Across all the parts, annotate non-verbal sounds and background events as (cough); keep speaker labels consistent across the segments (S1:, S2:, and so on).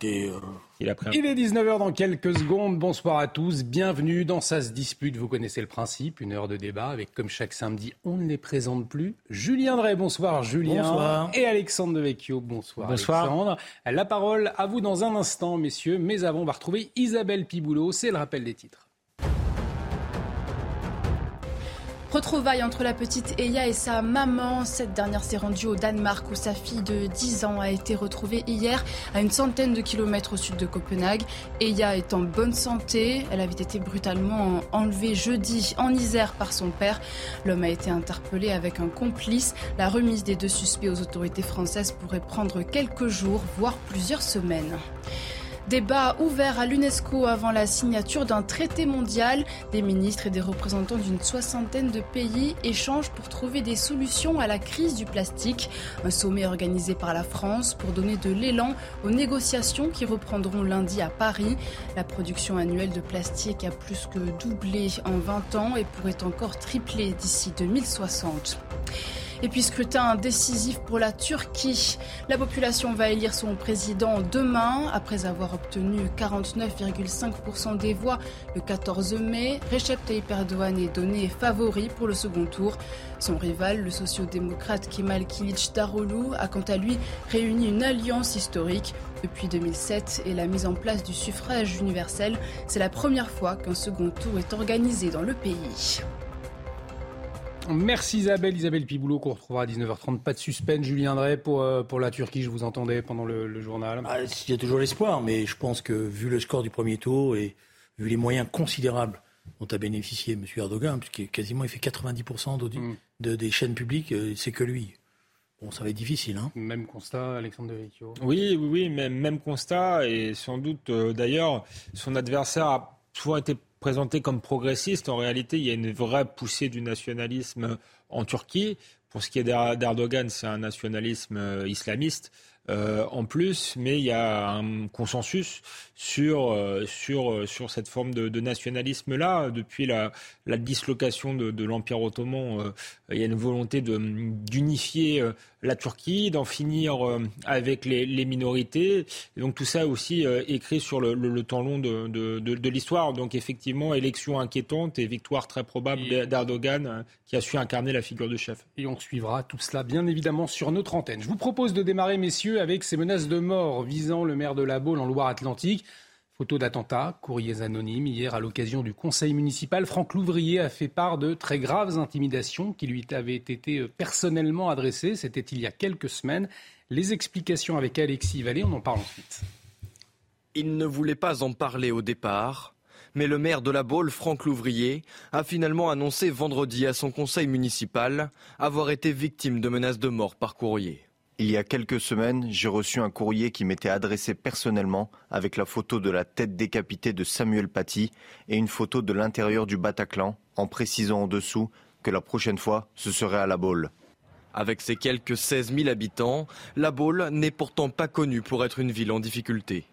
S1: Il, est 19h dans quelques secondes. Bonsoir à tous. Bienvenue dans Ça se dispute. Vous connaissez le principe. Une heure de débat avec, comme chaque samedi, on ne les présente plus. Julien Drey, bonsoir Julien.
S2: Bonsoir.
S1: Et Alexandre Devecchio, bonsoir.
S2: Bonsoir.
S1: Alexandre. La parole à vous dans un instant, messieurs. Mais avant, on va retrouver Isabelle Piboulot. C'est le rappel des titres.
S3: Retrouvailles entre la petite Eya et sa maman. Cette dernière s'est rendue au Danemark où sa fille de 10 ans a été retrouvée hier à une centaine de kilomètres au sud de Copenhague. Eya est en bonne santé. Elle avait été brutalement enlevée jeudi en Isère par son père. L'homme a été interpellé avec un complice. La remise des deux suspects aux autorités françaises pourrait prendre quelques jours, voire plusieurs semaines. Débat ouvert à l'UNESCO avant la signature d'un traité mondial. Des ministres et des représentants d'une soixantaine de pays échangent pour trouver des solutions à la crise du plastique. Un sommet organisé par la France pour donner de l'élan aux négociations qui reprendront lundi à Paris. La production annuelle de plastique a plus que doublé en 20 ans et pourrait encore tripler d'ici 2060. Et puis scrutin décisif pour la Turquie. La population va élire son président demain après avoir obtenu 49,5% des voix le 14 mai. Recep Tayyip Erdogan est donné favori pour le second tour. Son rival, le sociodémocrate Kemal Kılıç Daroglu, a quant à lui réuni une alliance historique. Depuis 2007 et la mise en place du suffrage universel, c'est la première fois qu'un second tour est organisé dans le pays.
S1: Merci Isabelle, Isabelle Piboulot qu'on retrouvera à 19h30. Pas de suspense, Julien Drey pour, euh, pour la Turquie, je vous entendais pendant le, journal.
S2: Ah, il y a toujours l'espoir, mais je pense que vu le score du premier tour et vu les moyens considérables dont a bénéficié M. Erdogan, puisqu'il quasiment il fait 90% mm. de, des chaînes publiques, euh, c'est que lui. Bon, ça va être difficile. Hein
S1: même constat, Alexandre de
S4: Oui, oui, oui, même, même constat. Et sans doute, euh, d'ailleurs, son adversaire a souvent été présenté comme progressiste, en réalité, il y a une vraie poussée du nationalisme en Turquie. Pour ce qui est d'Erdogan, c'est un nationalisme euh, islamiste. Euh, en plus, mais il y a un consensus sur, euh, sur, euh, sur cette forme de, de nationalisme-là. Depuis la, la dislocation de, de l'Empire ottoman, il y a une volonté d'unifier la Turquie, d'en finir avec les, les, minorités. Et donc tout ça aussi écrit sur le, le, temps long de, de, de l'histoire. Donc effectivement, élection inquiétante et victoire très probable d'Erdogan qui a su incarner la figure de chef.
S1: Et on suivra tout cela bien évidemment sur notre antenne. Je vous propose de démarrer, messieurs, avec ces menaces de mort visant le maire de La Baule en Loire-Atlantique. Photo d'attentat, courriers anonymes. Hier, à l'occasion du conseil municipal, Franck Louvrier a fait part de très graves intimidations qui lui avaient été personnellement adressées. C'était il y a quelques semaines. Les explications avec Alexis Vallée, on en parle ensuite.
S5: Il ne voulait pas en parler au départ, mais le maire de la Baule, Franck Louvrier, a finalement annoncé vendredi à son conseil municipal avoir été victime de menaces de mort par courrier.
S6: Il y a quelques semaines, j'ai reçu un courrier qui m'était adressé personnellement avec la photo de la tête décapitée de Samuel Paty et une photo de l'intérieur du Bataclan en précisant en dessous que la prochaine fois, ce serait à La Baule.
S5: Avec ses quelques 16 000 habitants, La Baule n'est pourtant pas connue pour être une ville en difficulté.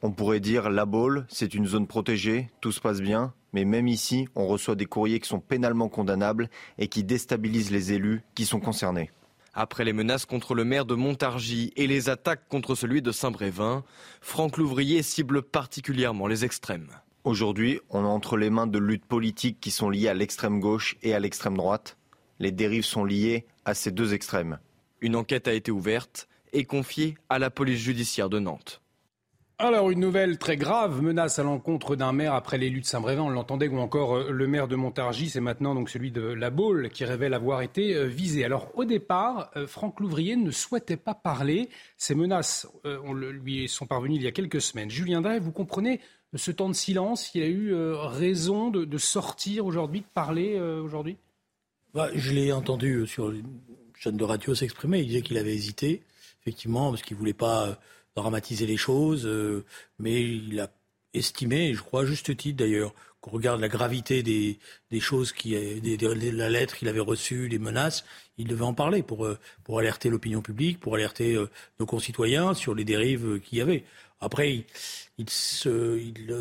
S6: On pourrait dire La Baule, c'est une zone protégée, tout se passe bien, mais même ici, on reçoit des courriers qui sont pénalement condamnables et qui déstabilisent les élus qui sont concernés.
S5: Après les menaces contre le maire de Montargis et les attaques contre celui de Saint-Brévin, Franck Louvrier cible particulièrement les extrêmes.
S6: Aujourd'hui, on est entre les mains de luttes politiques qui sont liées à l'extrême gauche et à l'extrême droite. Les dérives sont liées à ces deux extrêmes.
S5: Une enquête a été ouverte et confiée à la police judiciaire de Nantes.
S1: Alors, une nouvelle très grave menace à l'encontre d'un maire après l'élu de Saint-Brévin, on l'entendait, ou encore euh, le maire de Montargis, c'est maintenant donc celui de La Baule qui révèle avoir été euh, visé. Alors, au départ, euh, Franck Louvrier ne souhaitait pas parler. Ces menaces lui sont parvenues il y a quelques semaines. Julien Drey, vous comprenez ce temps de silence? Il a eu raison de, sortir aujourd'hui, de parler aujourd'hui?
S2: Bah, Je l'ai entendu sur une chaîne de radio s'exprimer. Il disait qu'il avait hésité, effectivement, parce qu'il ne voulait pas dramatiser les choses, euh, mais il a estimé, je crois à juste titre d'ailleurs, qu'on regarde la gravité des, des choses, qui, des, des, la lettre qu'il avait reçue, les menaces, il devait en parler pour, euh, pour alerter l'opinion publique, pour alerter euh, nos concitoyens sur les dérives qu'il y avait. Après, il, se, il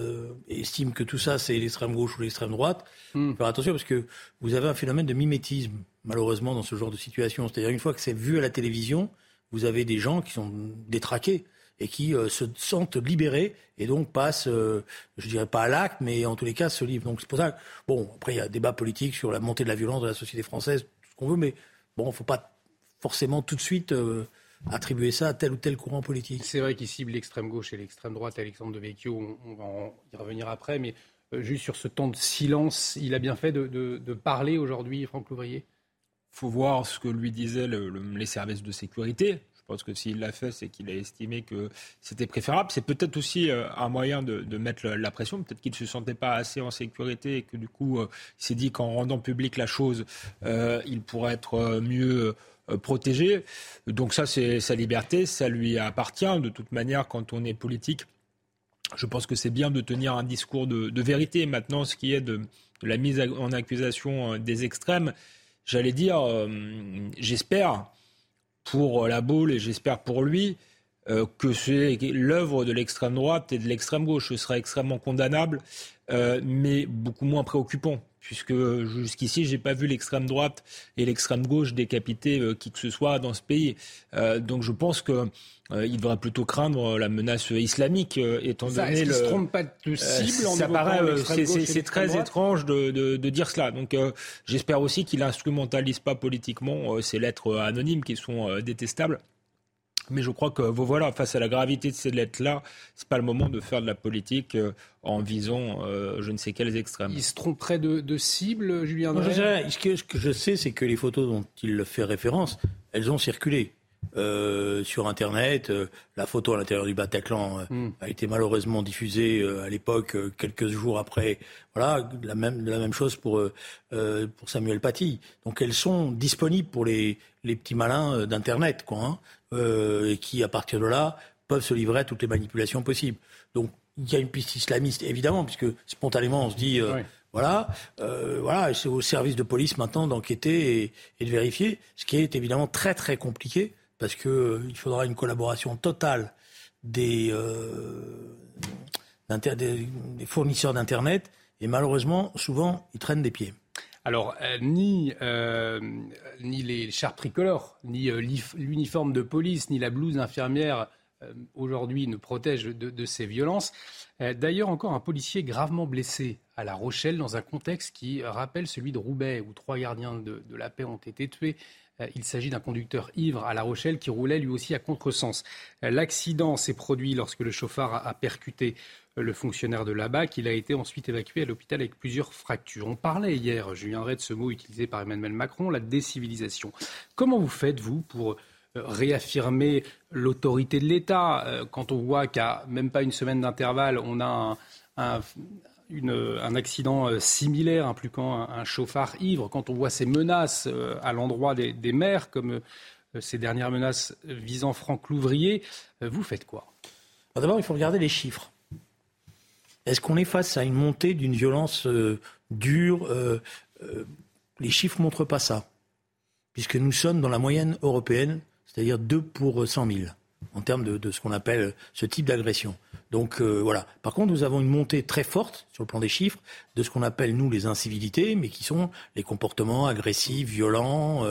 S2: estime que tout ça, c'est l'extrême gauche ou l'extrême droite. Faut faire attention parce que vous avez un phénomène de mimétisme, malheureusement, dans ce genre de situation. C'est-à-dire, une fois que c'est vu à la télévision, vous avez des gens qui sont détraqués et qui se sentent libérés et donc passent, je dirais pas à l'acte, mais en tous les cas se livrent. Donc c'est pour ça, bon, après il y a un débat politique sur la montée de la violence de la société française, tout ce qu'on veut, mais bon, il ne faut pas forcément tout de suite attribuer ça à tel ou tel courant politique.
S1: C'est vrai qu'il cible l'extrême gauche et l'extrême droite. Alexandre de Vecchio, on, va y revenir après, mais euh, juste sur ce temps de silence, il a bien fait de, parler aujourd'hui, Franck Louvrier?
S4: Il faut voir ce que lui disaient les services de sécurité. Pense que s'il l'a fait, c'est qu'il a estimé que c'était préférable. C'est peut-être aussi euh, un moyen de, mettre la pression. Peut-être qu'il ne se sentait pas assez en sécurité et que du coup, euh, il s'est dit qu'en rendant public la chose, il pourrait être mieux euh, protégé. Donc ça, c'est sa liberté, ça lui appartient. De toute manière, quand on est politique, je pense que c'est bien de tenir un discours de, vérité. Maintenant, ce qui est de, la mise en accusation euh, des extrêmes, j'allais dire, euh, j'espère pour la boule et j'espère pour lui que c'est l'œuvre de l'extrême droite et de l'extrême gauche. Ce serait extrêmement condamnable, mais beaucoup moins préoccupant puisque jusqu'ici, j'ai pas vu l'extrême droite et l'extrême gauche décapiter euh, qui que ce soit dans ce pays. Euh, donc je pense que euh, il devrait plutôt craindre la menace islamique, étant donné
S1: le. se trompe pas de cible
S4: Ça paraît, c'est très étrange de, de, de, dire cela. Donc j'espère aussi qu'il instrumentalise pas politiquement ces lettres anonymes qui sont détestables. Mais je crois que voilà, face à la gravité de ces lettres-là, c'est pas le moment de faire de la politique euh, en visant euh, je ne sais quels extrêmes.
S1: Il se tromperait de, de cible, Julien
S2: ce, que, ce que je sais, c'est que les photos dont il fait référence, elles ont circulé. Euh, sur Internet. la photo à l'intérieur du Bataclan hmm. a été malheureusement diffusée à l'époque, quelques jours après. Voilà, la même, la même chose pour, pour Samuel Paty. Donc elles sont disponibles pour les, les petits malins d'Internet, quoi. Hein. Euh, et qui, à partir de là, peuvent se livrer à toutes les manipulations possibles. Donc, il y a une piste islamiste, évidemment, puisque spontanément, on se dit, euh, voilà, euh, voilà, c'est au service de police maintenant d'enquêter et, de vérifier, ce qui est évidemment très très compliqué, parce que il faudra une collaboration totale des, des fournisseurs d'internet, et malheureusement, souvent, ils traînent des pieds.
S1: Alors, euh, ni, euh, ni les chars tricolores, ni euh, l'uniforme de police, ni la blouse infirmière aujourd'hui ne protègent de, ces violences. D'ailleurs, encore un policier gravement blessé à La Rochelle dans un contexte qui rappelle celui de Roubaix, où trois gardiens de, la paix ont été tués. Il s'agit d'un conducteur ivre à La Rochelle qui roulait lui aussi à contresens. L'accident s'est produit lorsque le chauffard a percuté le fonctionnaire de là-bas, qu'il a été ensuite évacué à l'hôpital avec plusieurs fractures. On parlait hier, je viendrai de ce mot utilisé par Emmanuel Macron, la décivilisation. Comment vous faites, vous, pour euh, réaffirmer l'autorité de l'État euh, quand on voit qu'à même pas une semaine d'intervalle, on a un, accident euh, similaire impliquant un, chauffard ivre, quand on voit ces menaces à l'endroit des, maires, comme ces dernières menaces visant Franck Louvrier, vous faites quoi?
S2: D'abord, il faut regarder les chiffres. Est-ce qu'on est face à une montée d'une violence euh, dure euh, euh, Les chiffres ne montrent pas ça, puisque nous sommes dans la moyenne européenne, c'est-à-dire 2 pour 100 000, en termes de, ce qu'on appelle ce type d'agression. Donc voilà. Par contre, nous avons une montée très forte sur le plan des chiffres de ce qu'on appelle nous les incivilités, mais qui sont les comportements agressifs, violents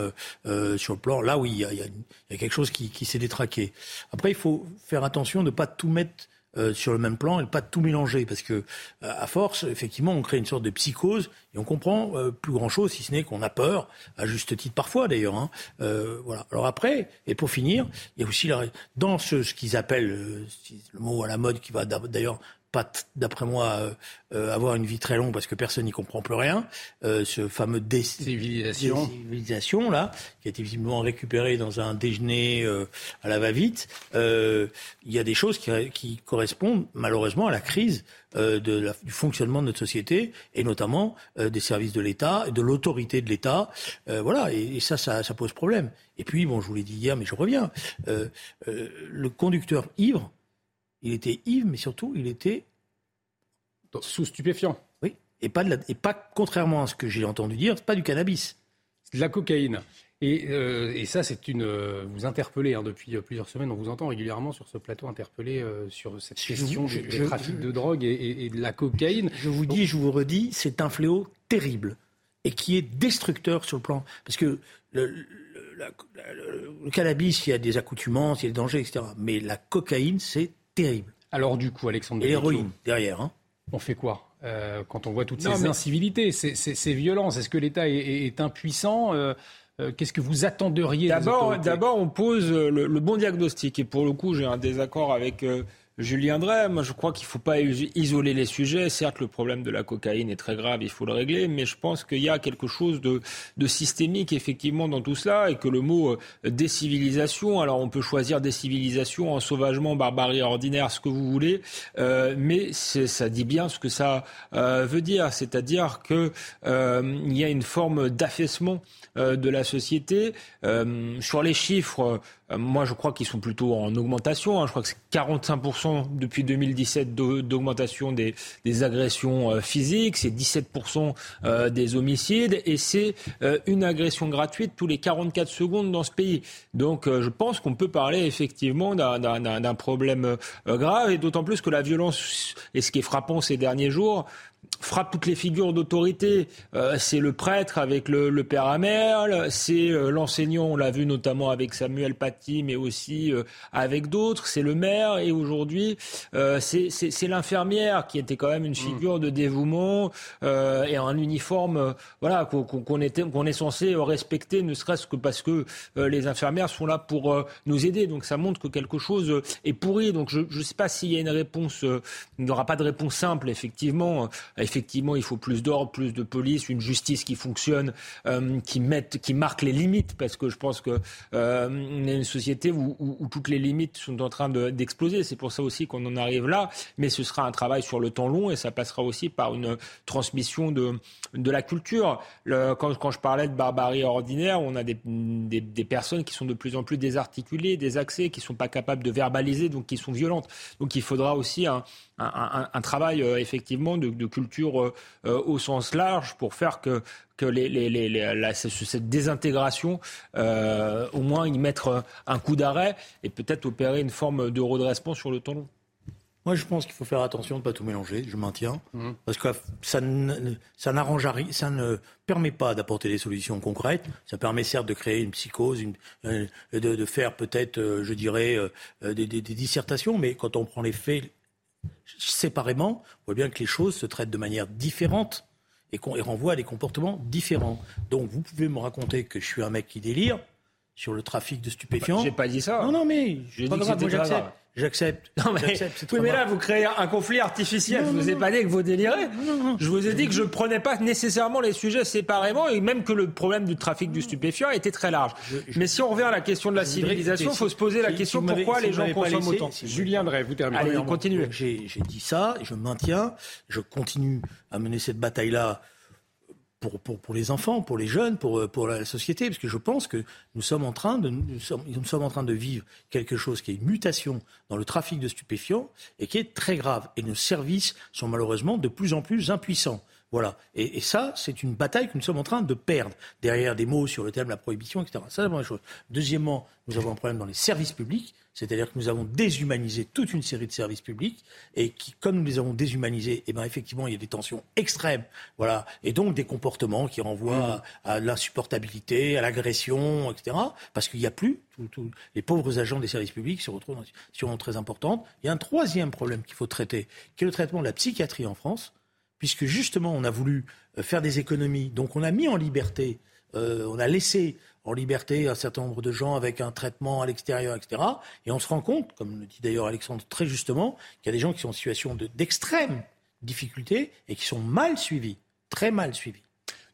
S2: sur le plan. Là, oui, il y a, quelque chose qui, qui s'est détraqué. Après, il faut faire attention de ne pas tout mettre euh, sur le même plan et pas tout mélanger parce que euh, à force effectivement on crée une sorte de psychose et on comprend euh, plus grand chose si ce n'est qu'on a peur à juste titre parfois d'ailleurs hein. voilà alors après et pour finir il y a aussi dans ce, ce qu'ils appellent le mot à la mode qui va d'ailleurs pas, d'après moi, euh, euh, avoir une vie très longue parce que personne n'y comprend plus rien. Euh, ce fameux
S1: décivilisation.
S2: civilisation là, qui a été visiblement récupéré dans un déjeuner à la va-vite. il y a des choses qui, correspondent malheureusement à la crise de du fonctionnement de notre société et notamment des services de l'État et de l'autorité de l'État. voilà, et, ça, ça, ça, pose problème. Et puis, bon, je vous l'ai dit hier, mais je reviens. le conducteur ivre il était ivre, mais surtout, il était
S1: sous stupéfiant.
S2: Oui, et pas, de et pas contrairement à ce que j'ai entendu dire, pas du cannabis.
S1: C'est de la cocaïne. Et, euh, et ça, c'est une. Euh, vous interpellez hein, depuis euh, plusieurs semaines. On vous entend régulièrement sur ce plateau interpeller sur cette question du trafic de drogue et, de la cocaïne.
S2: Je vous dis, je vous redis, c'est un fléau terrible et qui est destructeur sur le plan. Parce que le cannabis, il y a des accoutumants, il y a des dangers, etc. Mais la cocaïne, c'est terrible.
S1: Alors du coup, Alexandre
S2: Et l'héroïne, derrière. Hein.
S1: On fait quoi euh, quand on voit toutes ces incivilités, ces, violences Est-ce que l'État est, impuissant euh, euh, Qu'est-ce que vous attenderiez
S4: D'abord, d'abord, on pose le, le, bon diagnostic. Et pour le coup, j'ai un désaccord avec Julien Drey, moi je crois qu'il ne faut pas isoler les sujets. Certes, le problème de la cocaïne est très grave, il faut le régler, mais je pense qu'il y a quelque chose de, systémique effectivement dans tout cela et que le mot euh, décivilisation, alors on peut choisir décivilisation, sauvagement, barbarie ordinaire, ce que vous voulez, euh, mais ça dit bien ce que ça euh, veut dire, c'est-à-dire qu'il y a une forme d'affaissement de la société. sur les chiffres, euh, moi, je crois qu'ils sont plutôt en augmentation. Hein. Je crois que c'est 45% depuis 2017 d'augmentation des, agressions euh, physiques, c'est 17% euh, des homicides et c'est une agression gratuite tous les 44 secondes dans ce pays. Donc, je pense qu'on peut parler effectivement d'un problème grave et d'autant plus que la violence, et ce qui est frappant ces derniers jours, frappe toutes les figures d'autorité. Euh, c'est le prêtre avec le, le père Amerle, c'est euh, l'enseignant, on l'a vu notamment avec Samuel Paty, mais aussi euh, avec d'autres, c'est le maire et aujourd'hui c'est l'infirmière qui était quand même une mm. figure de dévouement et un uniforme voilà qu'on qu'on est censé respecter, ne serait-ce que parce que les infirmières sont là pour nous aider. Donc ça montre que quelque chose est pourri. Donc je ne sais pas s'il y a une réponse, il n'y aura pas de réponse simple effectivement effectivement, il faut plus d'ordre, plus de police, une justice qui fonctionne, euh, qui, mette, qui marque les limites, parce que je pense qu'on euh, société où, toutes les limites sont en train d'exploser. C'est pour ça aussi qu'on en arrive là. Mais ce sera un travail sur le temps long et ça passera aussi par une transmission de, de la culture. quand, quand, je parlais de barbarie ordinaire, on a des, des, des, personnes qui sont de plus en plus désarticulées, désaxées, qui ne sont pas capables de verbaliser, donc qui sont violentes. Donc il faudra aussi un, un, travail euh, effectivement de, culture euh, euh, au sens large pour faire que, que les, les, cette désintégration, au moins y mettre un coup d'arrêt et peut-être opérer une forme de redressement sur le temps long.
S2: Moi, je pense qu'il faut faire attention de ne pas tout mélanger, je maintiens, mmh. parce que ça, ça n'arrange ça ne permet pas d'apporter des solutions concrètes, ça permet certes de créer une psychose, une, de, de, faire peut-être, je dirais, des, des, dissertations, mais quand on prend les faits, séparément, on voit bien que les choses se traitent de manière différente et, qu'on renvoient à des comportements différents. Donc vous pouvez me raconter que je suis un mec qui délire sur le trafic de stupéfiants.
S4: J'ai pas dit ça.
S2: Non, non, mais grave, j'accepte. J'accepte.
S4: Non, mais, oui, mais là, vous créez un conflit artificiel. je vous ai pas dit que vous délirez. Je vous ai dit que je prenais pas nécessairement les sujets séparément et même que le problème du trafic du stupéfiant était très large. mais si on revient à la question de la civilisation, il faut se poser la question pourquoi les gens consomment autant.
S1: Julien Drey, vous terminez.
S2: Allez, continuez. J'ai dit ça et je maintiens. Je continue à mener cette bataille-là pour, pour, les enfants, pour les jeunes, pour, pour la société, parce que je pense que nous sommes en train de vivre quelque chose qui est une mutation dans le trafic de stupéfiants et qui est très grave. Et nos services sont malheureusement de plus en plus impuissants. Voilà. Et, et ça, c'est une bataille que nous sommes en train de perdre derrière des mots sur le thème de la prohibition, etc. Ça, c'est la première chose. Deuxièmement, nous avons un problème dans les services publics. C'est-à-dire que nous avons déshumanisé toute une série de services publics et qui, comme nous les avons déshumanisés, eh ben effectivement, il y a des tensions extrêmes, voilà, et donc des comportements qui renvoient à, l'insupportabilité, à l'agression, etc. Parce qu'il n'y a plus les pauvres agents des services publics se retrouvent dans une situation très importante. Il y a un troisième problème qu'il faut traiter, qui est le traitement de la psychiatrie en France, puisque justement on a voulu euh, faire des économies, donc on a mis en liberté, euh, on a laissé en liberté un certain nombre de gens avec un traitement à l'extérieur, etc. Et on se rend compte, comme le dit d'ailleurs Alexandre très justement, qu'il y a des gens qui sont en situation d'extrême difficulté et qui sont mal suivis, très mal suivis.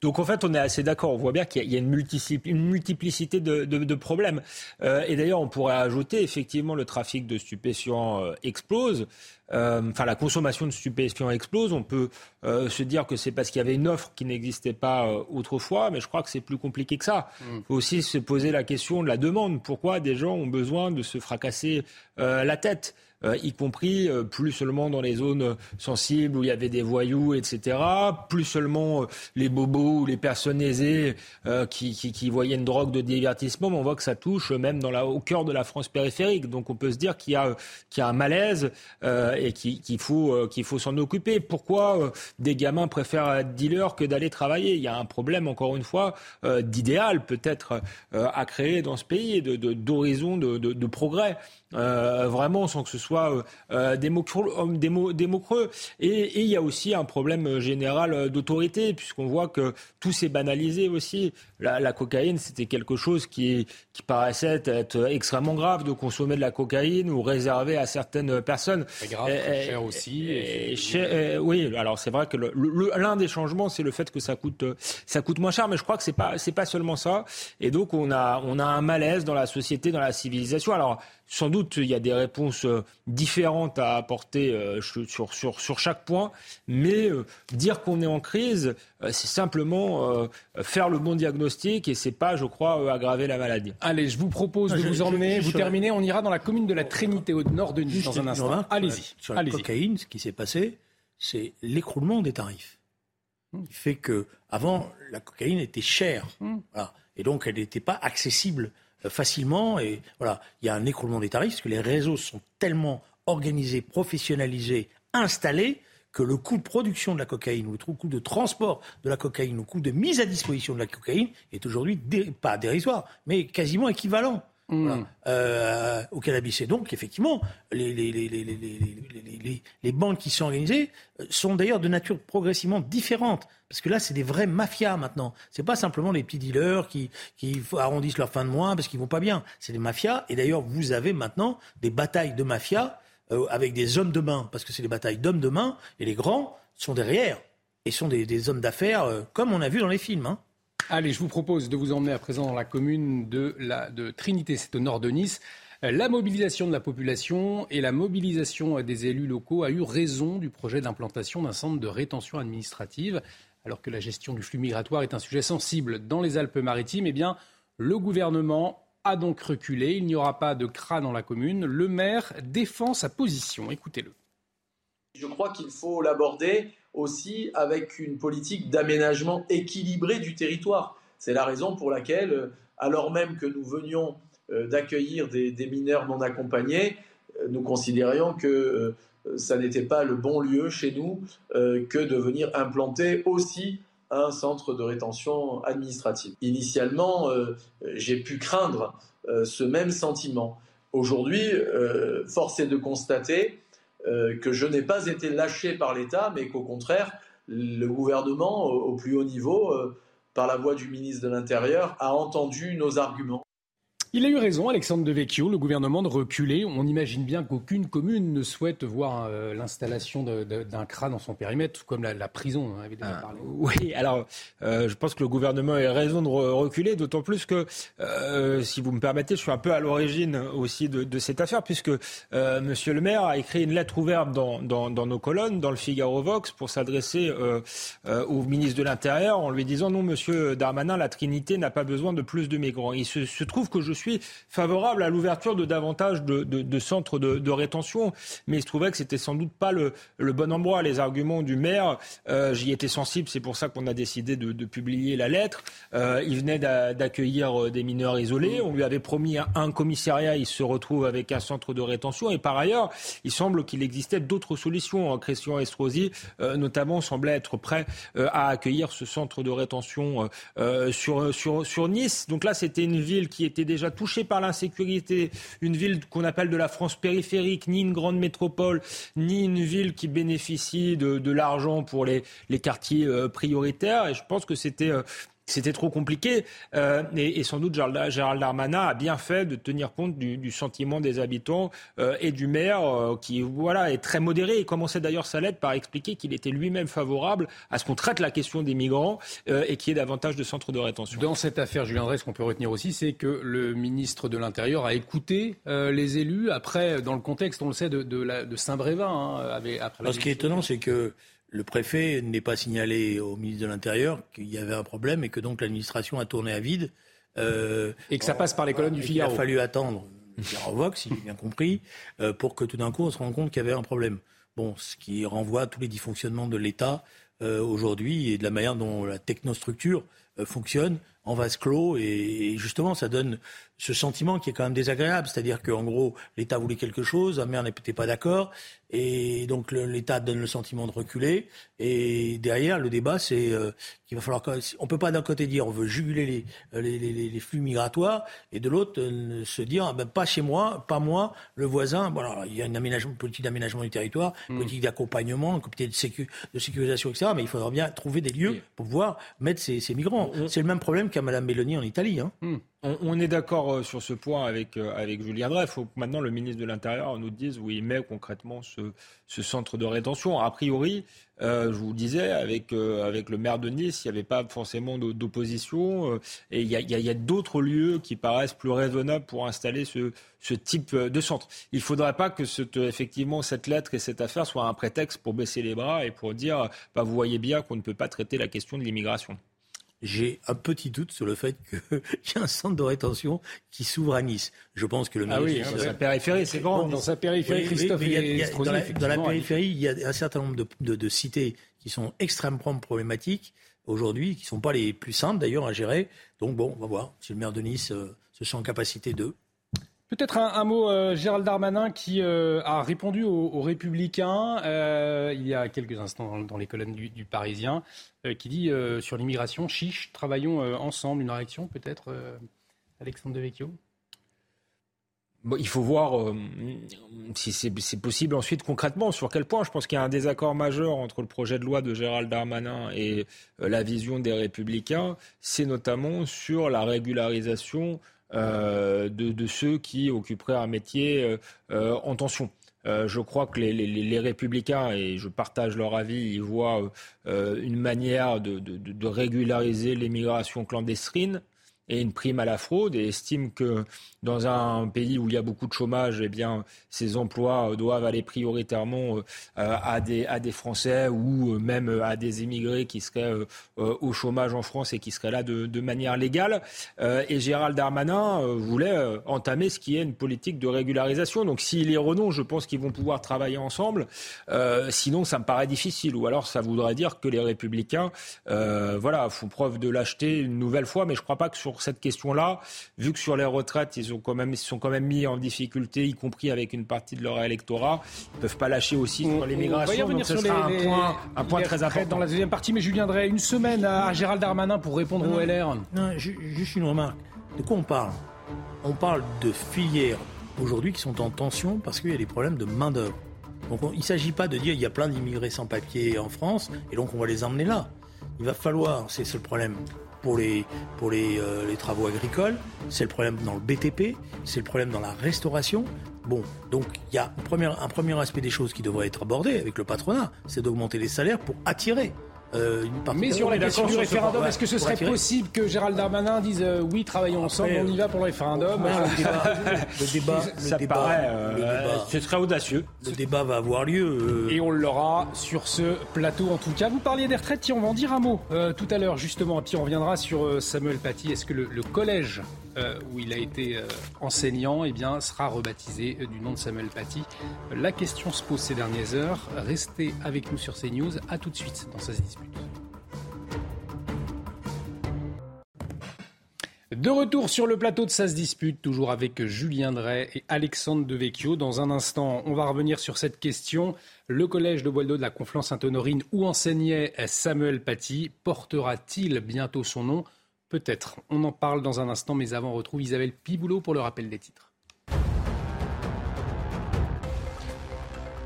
S4: Donc en fait, on est assez d'accord. On voit bien qu'il y, a une, multiplicité de, problèmes. Euh, et d'ailleurs, on pourrait ajouter effectivement le trafic de stupéfiants euh, explose. Euh, enfin, la consommation de stupéfiants explose. On peut se dire que c'est parce qu'il y avait une offre qui n'existait pas autrefois, mais je crois que c'est plus compliqué que ça. Il mm. faut aussi se poser la question de la demande. Pourquoi des gens ont besoin de se fracasser la tête? Y compris plus seulement dans les zones sensibles où il y avait des voyous, etc., plus seulement les bobos ou les personnes aisées qui, qui, qui, voyaient une drogue de divertissement, mais on voit que ça touche même dans la, au cœur de la France périphérique. Donc on peut se dire qu'il y a, qu'il y a un malaise et qu'il faut, qu'il faut s'en occuper. Pourquoi des gamins préfèrent être dealers que d'aller travailler? Il y a un problème, encore une fois, d'idéal peut-être à créer dans ce pays, d'horizon de, de, de, progrès. Euh, vraiment sans que ce soit euh, euh, des, mots creux, des, mots, des mots creux. Et, il y a aussi un problème général d'autorité, puisqu'on voit que tout s'est banalisé aussi. La, la cocaïne, c'était quelque chose qui, qui paraissait être extrêmement grave de consommer de la cocaïne ou réservé à certaines personnes.
S1: C'est grave, et, cher aussi.
S4: Et, oui, alors c'est vrai que l'un des changements, c'est le fait que ça coûte, ça coûte moins cher, mais je crois que c'est pas, c'est pas seulement ça. Et donc on a, on a un malaise dans la société, dans la civilisation. Alors sans doute, il y a des réponses euh, différentes à apporter euh, sur, sur, sur chaque point, mais euh, dire qu'on est en crise, c'est simplement faire le bon diagnostic et c'est pas, je crois, aggraver la maladie.
S1: Allez, je vous propose de vous emmener, vous terminez, on ira dans la commune de la Trinité au nord de Nice dans un instant. Allez-y.
S2: Sur la cocaïne, ce qui s'est passé, c'est l'écroulement des tarifs. Hmm. Qui fait que avant, la cocaïne était chère, hmm. et donc elle n'était pas accessible facilement. Et voilà, il y a un écroulement des tarifs parce que les réseaux sont tellement organisés, professionnalisés, installés que le coût de production de la cocaïne ou le coût de transport de la cocaïne, le coût de mise à disposition de la cocaïne est aujourd'hui pas dérisoire, mais quasiment équivalent. Mmh. Euh, au cannabis. Et donc, effectivement, les, les, les, les, bandes qui sont organisées euh, sont d'ailleurs de nature progressivement différente. Parce que là, c'est des vrais mafias maintenant. C'est pas simplement les petits dealers qui, qui arrondissent leur fin de mois parce qu'ils vont pas bien. C'est des mafias. Et d'ailleurs, vous avez maintenant des batailles de mafias euh, avec des hommes de main, parce que c'est des batailles d'hommes de main, et les grands sont derrière et sont des, des hommes d'affaires, comme on a vu dans les films. Hein.
S1: Allez, je vous propose de vous emmener à présent dans la commune de, Trinité, c'est au nord de Nice. La mobilisation de la population et la mobilisation des élus locaux a eu raison du projet d'implantation d'un centre de rétention administrative. Alors que la gestion du flux migratoire est un sujet sensible dans les Alpes-Maritimes, eh bien, le gouvernement a donc reculé. Il n'y aura pas de CRA dans la commune. Le maire défend sa position. Écoutez-le.
S7: Je crois qu'il faut l'aborder aussi avec une politique d'aménagement équilibré du territoire. C'est la raison pour laquelle, euh, alors même que nous venions euh, d'accueillir des, mineurs non accompagnés, euh, nous considérions que ça n'était pas le bon lieu chez nous que de venir implanter aussi un centre de rétention administrative. Initialement, j'ai pu craindre ce même sentiment. Aujourd'hui, force est de constater que je n'ai pas été lâché par l'État, mais qu'au contraire, le gouvernement, au, plus haut niveau, euh, par la voix du ministre de l'Intérieur, a entendu nos arguments.
S1: Il a eu raison, Alexandre Devecchio, le gouvernement de reculer. On imagine bien qu'aucune commune ne souhaite voir euh, l'installation d'un CRA dans son périmètre, comme la, prison, hein, évidemment. Ah,
S4: oui, alors euh, je pense que le gouvernement a eu raison de reculer, d'autant plus que, euh, si vous me permettez, je suis un peu à l'origine aussi de, cette affaire, puisque Monsieur le maire a écrit une lettre ouverte dans, nos colonnes, dans le Figaro Vox, pour s'adresser au ministre de l'Intérieur en lui disant non, Monsieur Darmanin, la Trinité n'a pas besoin de plus de migrants. Il se, se trouve que je suis favorable à l'ouverture de davantage de, centres de, rétention, mais il se trouvait que c'était sans doute pas le, bon endroit. Les arguments du maire, euh, j'y étais sensible, c'est pour ça qu'on a décidé de, publier la lettre. Euh, il venait d'accueillir euh, des mineurs isolés, on lui avait promis un, commissariat, il se retrouve avec un centre de rétention, et par ailleurs, il semble qu'il existait d'autres solutions. Christian Estrosi, notamment, semblait être prêt à accueillir ce centre de rétention sur, sur, sur Nice. Donc là, c'était une ville qui était déjà touchée par l'insécurité, une ville qu'on appelle de la France périphérique, ni une grande métropole, ni une ville qui bénéficie de, l'argent pour les, quartiers euh, prioritaires. Et je pense que c'était euh, c'était trop compliqué. Euh, et, sans doute, Gérald Darmanin a bien fait de tenir compte du, sentiment des habitants euh, et du maire, euh, qui voilà est très modéré. Il commençait d'ailleurs sa lettre par expliquer qu'il était lui-même favorable à ce qu'on traite la question des migrants et qu'il y ait davantage de centres de rétention.
S1: Dans cette affaire, Julien Drey, ce qu'on peut retenir aussi, c'est que le ministre de l'Intérieur a écouté les élus. Après, dans le contexte, on le sait, de, de, Saint-Brévin. Hein,
S2: après ce qui est étonnant, c'est que le préfet n'est pas signalé au ministre de l'Intérieur qu'il y avait un problème et que donc l'administration a tourné à vide.
S1: Euh, et que ça passe par les colonnes du Figaro.
S2: Il a fallu attendre Vox, si j'ai bien compris, euh, pour que tout d'un coup on se rende compte qu'il y avait un problème. Bon, ce qui renvoie à tous les dysfonctionnements de l'État euh, aujourd'hui et de la manière dont la technostructure fonctionne en vase clos et, justement ça donne ce sentiment qui est quand même désagréable, c'est-à-dire qu'en gros l'État voulait quelque chose, la maire n'était pas d'accord et donc l'État donne le sentiment de reculer et derrière le débat c'est euh, qu'il va falloir on peut pas d'un côté dire on veut juguler les, les, les, les flux migratoires et de l'autre euh, se dire ah ben, pas chez moi, pas moi, le voisin. Bon il y a une aménagement, politique d'aménagement du territoire, une mmh. politique d'accompagnement, une politique de, sécu, de sécurisation etc. Mais il faudra bien trouver des lieux pour pouvoir mettre ces, ces migrants. C'est le même problème qu'à Madame Mélanie en Italie. Hein.
S4: Hmm. On, est d'accord euh, sur ce point avec, euh, avec Julien Drey. Il faut que maintenant le ministre de l'Intérieur nous dise où il met concrètement ce, ce centre de rétention. A priori, euh, je vous disais, avec, avec le maire de Nice, il n'y avait pas forcément d'opposition. et il y a, y a d'autres lieux qui paraissent plus raisonnables pour installer ce, ce type de centre. Il ne faudrait pas que cette, effectivement cette lettre et cette affaire soient un prétexte pour baisser les bras et pour dire bah, vous voyez bien qu'on ne peut pas traiter la question de l'immigration
S2: j'ai un petit doute sur le fait qu'il (laughs) y a un centre de rétention qui s'ouvre à Nice. Je pense que le
S4: ah oui, dans sa périphérie, c'est grand.
S1: dans sa périphérie, Christophe
S2: dans, la, périphérie, il y a un certain nombre de, cités qui sont extrêmement problématiques aujourd'hui, qui ne sont pas les plus simples d'ailleurs à gérer. Donc bon, on va voir si le maire de Nice euh, se sent en capacité de.
S1: Peut-être un, mot, euh, Gérald Darmanin, qui euh, a répondu aux, Républicains euh, il y a quelques instants dans, les colonnes du, Parisien, qui dit sur l'immigration, chiche, travaillons ensemble. Une réaction peut-être, Alexandre Devecchio?
S4: Il faut voir si c'est possible ensuite concrètement. Sur quel point Je pense qu'il y a un désaccord majeur entre le projet de loi de Gérald Darmanin et la vision des Républicains. C'est notamment sur la régularisation euh, de, ceux qui occuperaient un métier euh, euh, en tension. je crois que les, républicains, et je partage leur avis, ils voient une manière de régulariser l'immigration clandestine et une prime à la fraude et estiment que dans un pays où il y a beaucoup de chômage, eh bien, ces emplois doivent aller prioritairement euh, à, des, à des Français ou même à des immigrés qui seraient euh, au chômage en France et qui seraient là de, manière légale. Euh, et Gérald Darmanin voulait entamer ce qui est une politique de régularisation. Donc s'il y renonce, je pense qu'ils vont pouvoir travailler ensemble. sinon, ça me paraît difficile. Ou alors, ça voudrait dire que les républicains voilà, font preuve de lâcheté une nouvelle fois. Mais je ne crois pas que sur cette question-là, vu que sur les retraites, ils, ont quand même, sont quand même mis en difficulté, y compris avec une partie de leur électorat. Ils ne peuvent pas lâcher aussi sur l'immigration.
S1: Donc ce sera un point, un point très important. Dans la deuxième partie, mais Julien Drey, une semaine à Gérald Darmanin pour répondre au LR.
S2: Non, juste une remarque. De quoi on parle? On parle de filières aujourd'hui qui sont en tension parce qu'il y a des problèmes de main-d'œuvre. Donc il ne s'agit pas de dire il y a plein d'immigrés sans papier en France et donc on va les emmener là. Il va falloir, c'est le problème, pour les, pour les, euh, les travaux agricoles, c'est le problème dans le BTP, c'est le problème dans la restauration. Bon, donc il y a un premier, un premier aspect des choses qui devrait être abordé avec le patronat, c'est d'augmenter les salaires pour attirer
S1: euh, Mais sur la question du référendum, est-ce que ce serait possible que Gérald Darmanin dise euh, oui, travaillons ensemble, on y va pour le référendum (laughs)
S2: Le débat,
S4: ça paraît, euh, ce serait audacieux.
S2: Le débat va avoir lieu.
S1: Et on l'aura sur ce plateau en tout cas. Vous parliez des retraites, tiens, on va en dire un mot tout à l'heure justement. Puis on reviendra sur Samuel Paty. Est-ce que le, collège où il a été enseignant eh bien, sera rebaptisé du nom de Samuel Paty La question se pose ces dernières heures. Restez avec nous sur CNews. À tout de suite dans sa de retour sur le plateau de Ça dispute, toujours avec Julien Drey et Alexandre Devecchio. Dans un instant, on va revenir sur cette question. Le collège de Boileau de la Conflans-Sainte-Honorine, où enseignait Samuel Paty, portera-t-il bientôt son nom? Peut-être. On en parle dans un instant, mais avant, on retrouve Isabelle Piboulot pour le rappel des titres.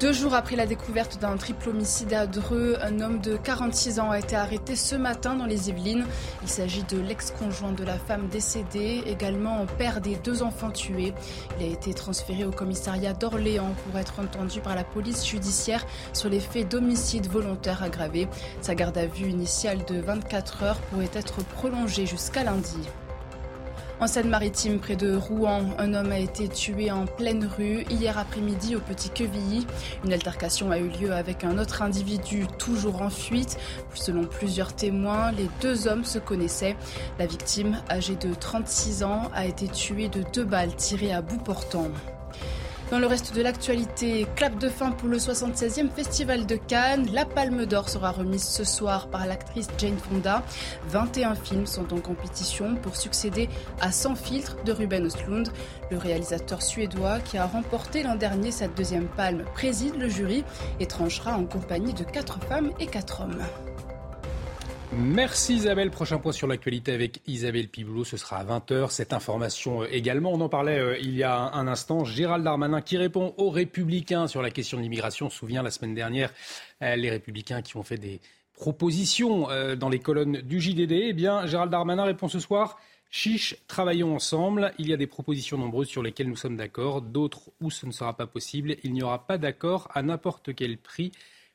S3: Deux jours après la découverte d'un triple homicide à Dreux, un homme de 46 ans a été arrêté ce matin dans les Yvelines. Il s'agit de l'ex-conjoint de la femme décédée, également père des deux enfants tués. Il a été transféré au commissariat d'Orléans pour être entendu par la police judiciaire sur les faits d'homicide volontaire aggravé. Sa garde à vue initiale de 24 heures pourrait être prolongée jusqu'à lundi. En Seine-Maritime, près de Rouen, un homme a été tué en pleine rue hier après-midi au Petit Quevilly. Une altercation a eu lieu avec un autre individu toujours en fuite. Selon plusieurs témoins, les deux hommes se connaissaient. La victime, âgée de 36 ans, a été tuée de deux balles tirées à bout portant. Dans le reste de l'actualité, clap de fin pour le 76e Festival de Cannes. La Palme d'Or sera remise ce soir par l'actrice Jane Fonda. 21 films sont en compétition pour succéder à 100 filtres de Ruben Östlund. Le réalisateur suédois qui a remporté l'an dernier sa deuxième palme préside le jury et tranchera en compagnie de 4 femmes et 4 hommes.
S1: Merci Isabelle. Prochain point sur l'actualité avec Isabelle Piboulot. Ce sera à 20h. Cette information euh, également, on en parlait euh, il y a un instant. Gérald Darmanin qui répond aux Républicains sur la question de l'immigration. On se souvient la semaine dernière, euh, les Républicains qui ont fait des propositions dans les colonnes du JDD. Eh bien, Gérald Darmanin répond ce soir. Chiche, travaillons ensemble. Il y a des propositions nombreuses sur lesquelles nous sommes d'accord, d'autres où ce ne sera pas possible. Il n'y aura pas d'accord à n'importe quel prix.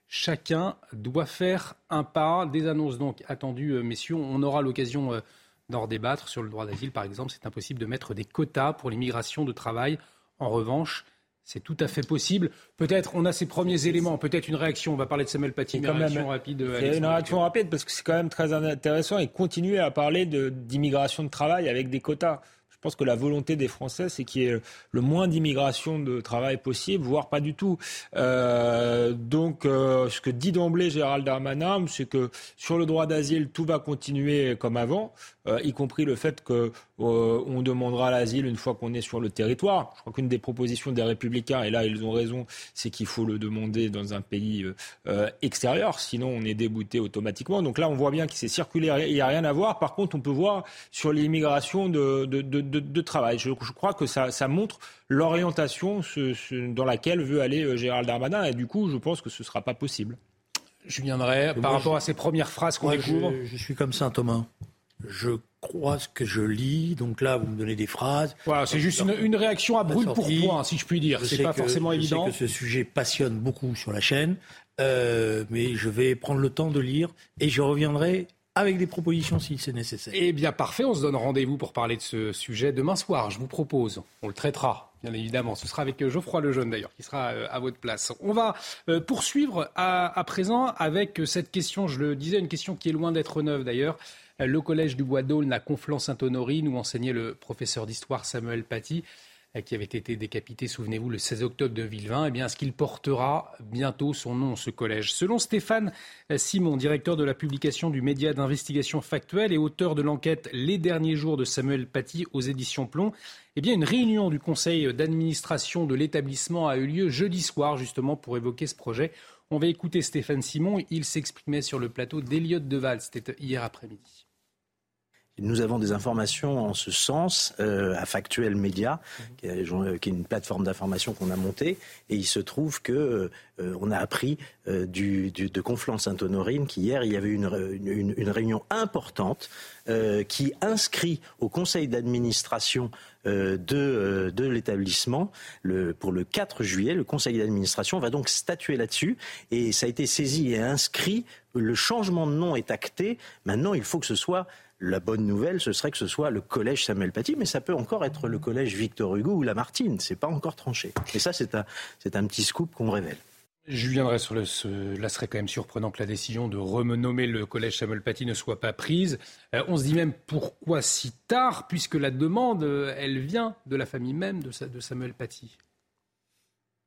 S1: Chacun doit faire un pas. Des annonces donc attendues, euh, messieurs. On aura l'occasion euh, d'en débattre sur le droit d'asile, par exemple. C'est impossible de mettre des quotas pour l'immigration de travail. En revanche, c'est tout à fait possible. Peut-être on a ces premiers éléments, peut-être une réaction. On va parler de Samuel Paty, une réaction rapide.
S4: C'est une réaction rapide parce que c'est quand même très intéressant et continuer à parler d'immigration de travail avec des quotas. Je pense que la volonté des Français, c'est qu'il y ait le moins d'immigration de travail possible, voire pas du tout. Euh, donc, euh, ce que dit d'emblée Gérald Darmanin, c'est que sur le droit d'asile, tout va continuer comme avant, euh, y compris le fait que euh, on demandera l'asile une fois qu'on est sur le territoire. Je crois qu'une des propositions des Républicains, et là ils ont raison, c'est qu'il faut le demander dans un pays extérieur, sinon on est débouté automatiquement. Donc là, on voit bien qu'il s'est circulé, il n'y a rien à voir. Par contre, on peut voir sur l'immigration de, de, travail. Je, je, crois que ça, ça montre l'orientation dans laquelle veut aller Gérald Darmanin, et du coup, je pense que ce ne sera pas possible.
S1: Je viendrai par rapport à ces premières phrases qu'on découvre.
S2: Je, je suis comme Saint Thomas. Je crois ce que je lis. Donc là, vous me donnez des phrases.
S1: Voilà, c'est juste une, réaction à brûle pour point, si je puis dire. C'est pas forcément évident.
S2: Je sais que ce sujet passionne beaucoup sur la chaîne, euh, mais je vais prendre le temps de lire et je reviendrai avec des propositions si c'est nécessaire.
S1: Eh bien, parfait. On se donne rendez-vous pour parler de ce sujet demain soir. Je vous propose. On le traitera, bien évidemment. Ce sera avec Geoffroy Lejeune, d'ailleurs, qui sera euh, à votre place. On va euh, poursuivre à, à présent avec cette question. Je le disais, une question qui est loin d'être neuve, d'ailleurs le collège du Bois d'Aulne à Conflans-Sainte-Honorine, où enseignait le professeur d'histoire Samuel Paty, euh, qui avait été décapité, souvenez-vous, le 16 octobre 2020, eh bien, est-ce qu'il portera bientôt son nom, ce collège Selon Stéphane euh, Simon, directeur de la publication du média d'investigation factuelle et auteur de l'enquête Les derniers jours de Samuel Paty aux éditions Plomb, eh bien, une réunion du conseil d'administration de l'établissement a eu lieu jeudi soir, justement, pour évoquer ce projet. On va écouter Stéphane Simon. Il s'exprimait sur le plateau d'Eliott Deval. C'était hier après-midi.
S8: Nous avons des informations en ce sens euh, à Factuel Média, qui, est, une plateforme d'information qu'on a montée, et il se trouve que euh, on a appris euh, du, de Conflans-Sainte-Honorine qu'hier il y avait une, une, réunion importante qui inscrit au conseil d'administration de, de l'établissement pour le 4 juillet. Le conseil d'administration va donc statuer là-dessus et ça a été saisi et inscrit. Le changement de nom est acté. Maintenant, il faut que ce soit la bonne nouvelle, ce serait que ce soit le collège Samuel Paty, mais ça peut encore être le collège Victor Hugo ou Lamartine. C'est pas encore tranché. Et ça, c'est un, c'est un petit scoop qu'on révèle.
S1: Je viendrai sur le. Ce, là, serait quand même surprenant que la décision de renommer le collège Samuel Paty ne soit pas prise. Euh, on se dit même pourquoi si tard, puisque la demande, euh, elle vient de la famille même de, de Samuel Paty?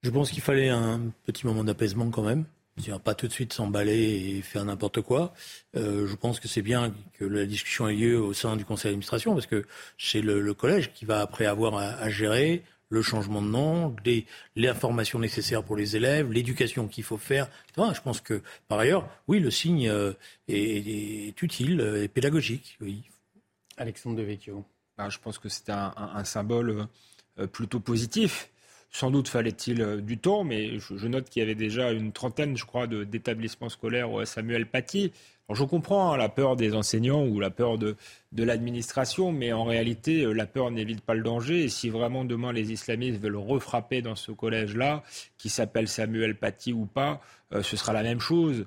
S2: Je pense qu'il fallait un petit moment d'apaisement quand même. On pas tout de suite s'emballer et faire n'importe quoi. Euh, je pense que c'est bien que la discussion ait lieu au sein du conseil d'administration parce que c'est le, collège qui va après avoir à, gérer le changement de nom, l'information nécessaire pour les élèves, l'éducation qu'il faut faire. Je pense que, par ailleurs, oui, le signe euh, est, utile et pédagogique. Oui.
S1: Alexandre Devecchio.
S4: Ah, je pense que c'est un, symbole euh, plutôt positif. Sans doute fallait-il euh, du temps, mais je, note qu'il y avait déjà une trentaine, je crois, d'établissements scolaires au Samuel Paty. je comprends hein, la peur des enseignants ou la peur de, l'administration, mais en réalité, euh, la peur n'évite pas le danger. Et si vraiment demain les islamistes veulent refrapper dans ce collège-là, qui s'appelle Samuel Paty ou pas, euh, ce sera la même chose.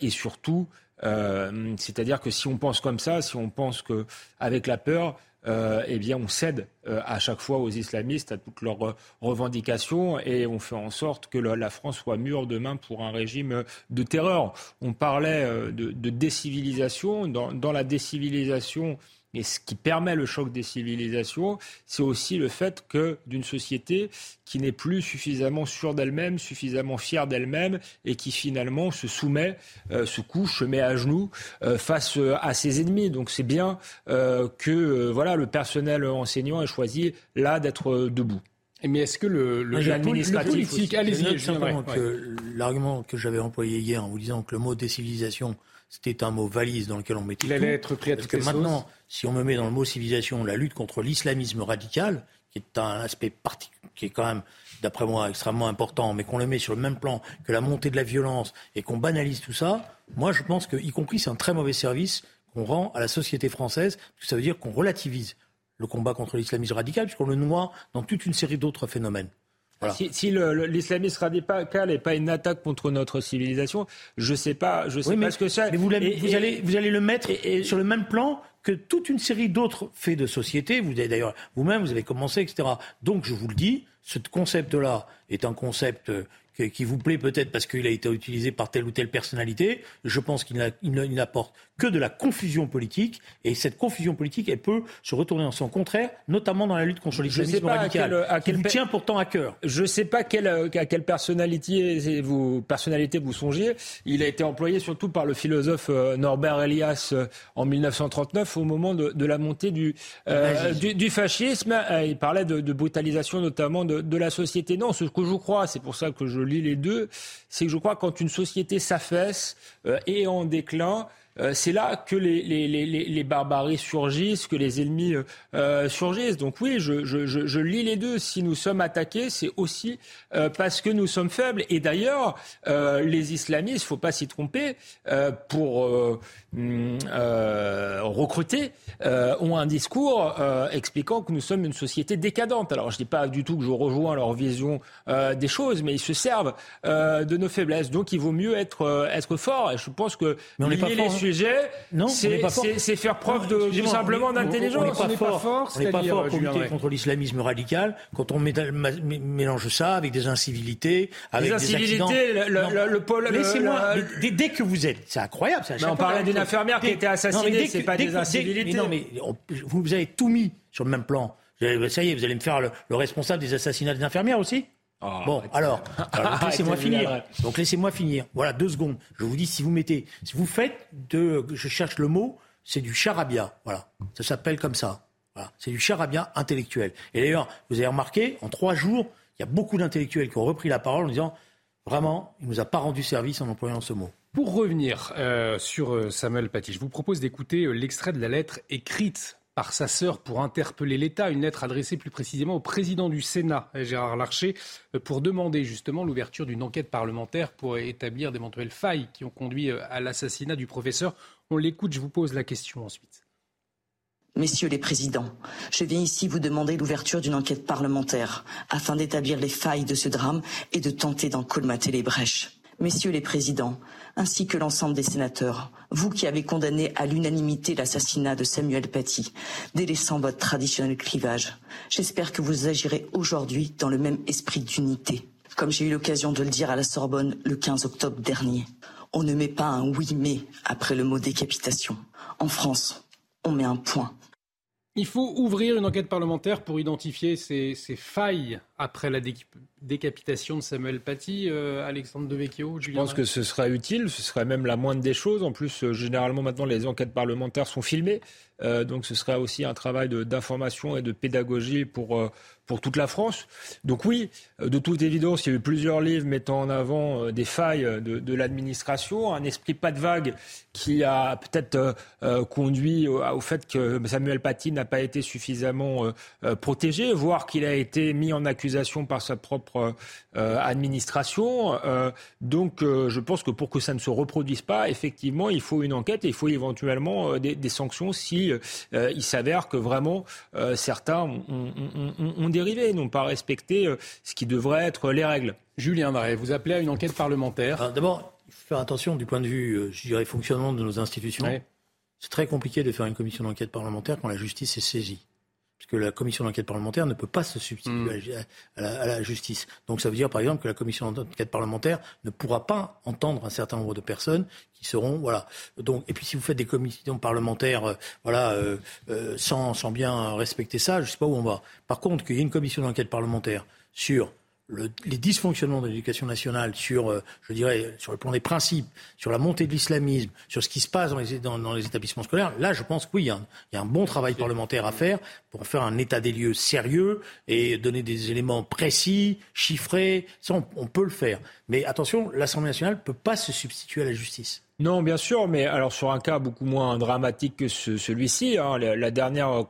S4: et surtout, c'est-à-dire que si on pense comme ça, si on pense qu'avec la peur, euh, eh bien, on cède euh, à chaque fois aux islamistes, à toutes leurs revendications, et on fait en sorte que la France soit mûre demain pour un régime de terreur. On parlait de, décivilisation. dans la décivilisation, et ce qui permet le choc des civilisations, c'est aussi le fait que d'une société qui n'est plus suffisamment sûre d'elle-même, suffisamment fière d'elle-même, et qui finalement se soumet, euh, se couche, se met à genoux euh, face euh, à ses ennemis. Donc c'est bien que voilà le personnel enseignant ait choisi là d'être debout.
S1: Mais est-ce que le, le,
S2: le politique, allez-y, simplement que l'argument que j'avais employé hier en vous disant que le mot décivilisation c'était un mot valise dans lequel on mettait
S1: Il allait être pris à
S2: Parce que maintenant, si on me met dans le mot civilisation la lutte contre l'islamisme radical, qui est un aspect qui est quand même, d'après moi, extrêmement important, mais qu'on le met sur le même plan que la montée de la violence et qu'on banalise tout ça, moi je pense que, y compris, c'est un très mauvais service qu'on rend à la société française, parce que ça veut dire qu'on relativise le combat contre l'islamisme radical, puisqu'on le noie dans toute une série d'autres phénomènes.
S4: Si, si l'islamisme radical n'est pas une attaque contre notre civilisation, je ne sais pas, je sais pas ce que c'est.
S2: Mais vous, allez, vous allez le mettre sur le même plan que toute une série d'autres faits de société. Vous avez d'ailleurs vous-même, vous avez commencé, etc. Donc je vous le dis, ce concept-là est un concept qui vous plaît peut-être parce qu'il a été utilisé par telle ou telle personnalité. Je pense qu'il n'apporte que de la confusion politique. Et cette confusion politique, elle peut se retourner en son contraire, notamment dans la lutte contre l'islamisme radical, à quel, qui vous tient pourtant à cœur.
S4: Je ne sais pas quelle, à quelle personnalité vous, personnalité vous songiez. Il a été employé surtout par le philosophe euh, Norbert Elias euh, en 1939 au moment de, de la montée du, euh, du, du, fascisme. Il parlait de, de brutalisation notamment de, de, la société. Non, ce que je crois, c'est pour ça que je lis les deux, c'est que je crois que quand une société s'affaisse et en déclin, euh, c'est là que les, les, les, les, barbaries surgissent, que les ennemis euh, euh, surgissent. Donc oui, je, je, je, lis les deux. Si nous sommes attaqués, c'est aussi parce que nous sommes faibles. Et d'ailleurs, les islamistes, faut pas s'y tromper, pour mm, recruter, ont un discours expliquant que nous sommes une société décadente. Alors je ne dis pas du tout que je rejoins leur vision des choses, mais ils se servent de nos faiblesses. Donc il vaut mieux être, être fort. Et je pense que
S2: mais on n'est pas fort,
S4: c'est faire preuve de, simplement d'intelligence.
S2: On n'est pas, fort. On n'est pas fort pour lutter contre l'islamisme radical quand on mélange ça avec des incivilités, avec des incivilités,
S4: le, pôle.
S2: Laissez-moi. Dès que vous êtes, c'est incroyable.
S4: on parlait d'une infirmière qui a été assassinée. C'est pas des incivilités.
S2: Non, mais vous avez tout mis sur le même plan. Ça y est, vous allez me faire le responsable des assassinats des infirmières aussi? Ah, bon, alors, (laughs) laissez-moi finir. Donc laissez-moi finir. Voilà, deux secondes. Je vous dis, si vous mettez, si vous faites de, je cherche le mot, c'est du charabia. Voilà, ça s'appelle comme ça. Voilà, c'est du charabia intellectuel. Et d'ailleurs, vous avez remarqué, en trois jours, il y a beaucoup d'intellectuels qui ont repris la parole en disant, vraiment, il nous a pas rendu service en employant ce mot.
S1: Pour revenir euh, sur euh, Samuel Paty, je vous propose d'écouter euh, l'extrait de la lettre écrite par sa sœur pour interpeller l'État, une lettre adressée plus précisément au président du Sénat, Gérard Larcher, euh, pour demander justement l'ouverture d'une enquête parlementaire pour établir d'éventuelles failles qui ont conduit euh, à l'assassinat du professeur. On l'écoute, je vous pose la question ensuite.
S9: Messieurs les présidents, je viens ici vous demander l'ouverture d'une enquête parlementaire afin d'établir les failles de ce drame et de tenter d'en colmater les brèches. Messieurs les présidents, ainsi que l'ensemble des sénateurs, vous qui avez condamné à l'unanimité l'assassinat de Samuel Paty, délaissant votre traditionnel clivage, j'espère que vous agirez aujourd'hui dans le même esprit d'unité. Comme j'ai eu l'occasion de le dire à la Sorbonne le 15 octobre dernier, on ne met pas un oui mais après le mot décapitation. En France, on met un point.
S1: Il faut ouvrir une enquête parlementaire pour identifier ces, failles après la décapitation de Samuel Paty, euh, Alexandre Devecchio.
S4: Je pense que ce serait utile, ce serait même la moindre des choses. En plus, euh, généralement maintenant, les enquêtes parlementaires sont filmées, euh, donc ce serait aussi un travail d'information et de pédagogie pour pour toute la France. Donc oui, euh, de toute évidence, il y a eu plusieurs livres mettant en avant euh, des failles de, l'administration, un esprit pas de vague qui a peut-être euh, conduit au, fait que Samuel Paty n'a pas été suffisamment protégé, voire qu'il a été mis en accusation par sa propre administration. donc je pense que pour que ça ne se reproduise pas, effectivement, il faut une enquête et il faut éventuellement des, sanctions si il s'avère que vraiment certains ont, des dérivés, n'ont pas respecté euh, ce qui devrait être les règles.
S1: Julien Marais, vous appelez à une enquête parlementaire.
S2: D'abord, il faut faire attention du point de vue, euh, je dirais, fonctionnement de nos institutions. C'est très compliqué de faire une commission d'enquête parlementaire quand la justice est saisie. Que la commission d'enquête parlementaire ne peut pas se substituer mm. à, la, justice. Donc ça veut dire par exemple que la commission d'enquête parlementaire ne pourra pas entendre un certain nombre de personnes qui seront voilà. Donc et puis si vous faites des commissions parlementaires euh, voilà euh, euh, sans, sans bien respecter ça, je sais pas où on va. Par contre qu'il y ait une commission d'enquête parlementaire sur les dysfonctionnements de l'éducation nationale sur, euh, je dirais, sur le plan des principes, sur la montée de l'islamisme, sur ce qui se passe dans les, dans, les établissements scolaires, là, je pense que oui, il y, a un, bon travail parlementaire à faire pour faire un état des lieux sérieux et donner des éléments précis, chiffrés. Ça, on, peut le faire. Mais attention, l'Assemblée nationale ne peut pas se substituer à la justice.
S4: Non, bien sûr, mais alors sur un cas beaucoup moins dramatique que celui-ci, hein, la, dernière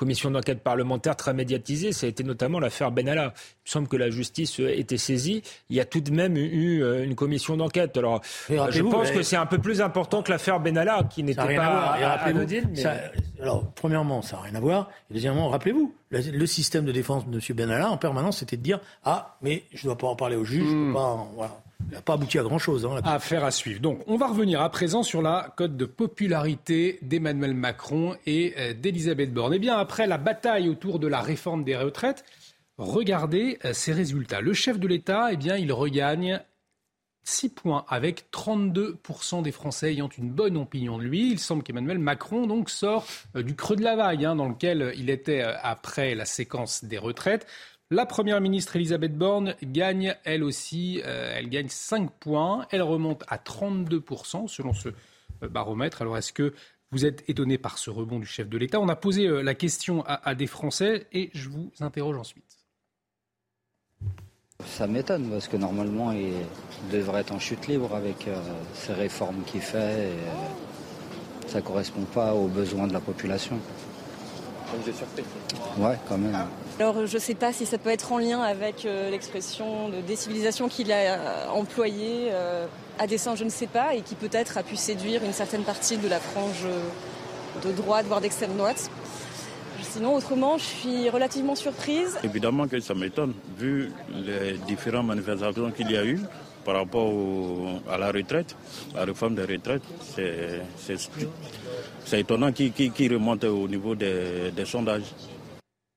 S4: commission d'enquête parlementaire très médiatisée. Ça a été notamment l'affaire Benalla. Il me semble que la justice était saisie. Il y a tout de même eu euh, une commission d'enquête. Alors, je pense que c'est un peu plus important que l'affaire Benalla, qui n'était pas anodine.
S2: alors, premièrement, ça n'a rien à voir. Et deuxièmement, rappelez-vous, le, système de défense de M. Benalla, en permanence, c'était de dire Ah, mais je ne dois pas en parler au juge. Je peux hmm. pas, voilà. Il n'a pas abouti à grand-chose. Hein,
S1: Affaire à suivre. Donc, on va revenir à présent sur la cote de popularité d'Emmanuel Macron et euh, d'Elisabeth Borne. Eh bien, après la bataille autour de la réforme des retraites, regardez euh, ces résultats. Le chef de l'État, eh bien, il regagne 6 points avec 32% des Français ayant une bonne opinion de lui. Il semble qu'Emmanuel Macron donc sort euh, du creux de la vague hein, dans lequel il était après la séquence des retraites. La première ministre Elisabeth Borne gagne elle aussi, euh, elle gagne 5 points, elle remonte à 32% selon ce euh, baromètre. Alors est-ce que vous êtes étonné par ce rebond du chef de l'État? On a posé euh, la question à, des Français et je vous interroge ensuite.
S10: Ça m'étonne parce que normalement il devrait être en chute libre avec ces réformes qu'il fait et ça ne correspond pas aux besoins de la population.
S11: Vous êtes surpris?
S10: Ouais, quand même.
S12: Alors je ne sais pas si ça peut être en lien avec euh, l'expression de décivilisation qu'il a euh, employée euh, à dessein, je ne sais pas, et qui peut-être a pu séduire une certaine partie de la frange de droite, voire d'extrême droite. Sinon, autrement, je suis relativement surprise.
S11: Évidemment que ça m'étonne, vu les différentes manifestations qu'il y a eu par rapport à la retraite, la réforme des retraites. C'est étonnant qu'il remonte au niveau des sondages.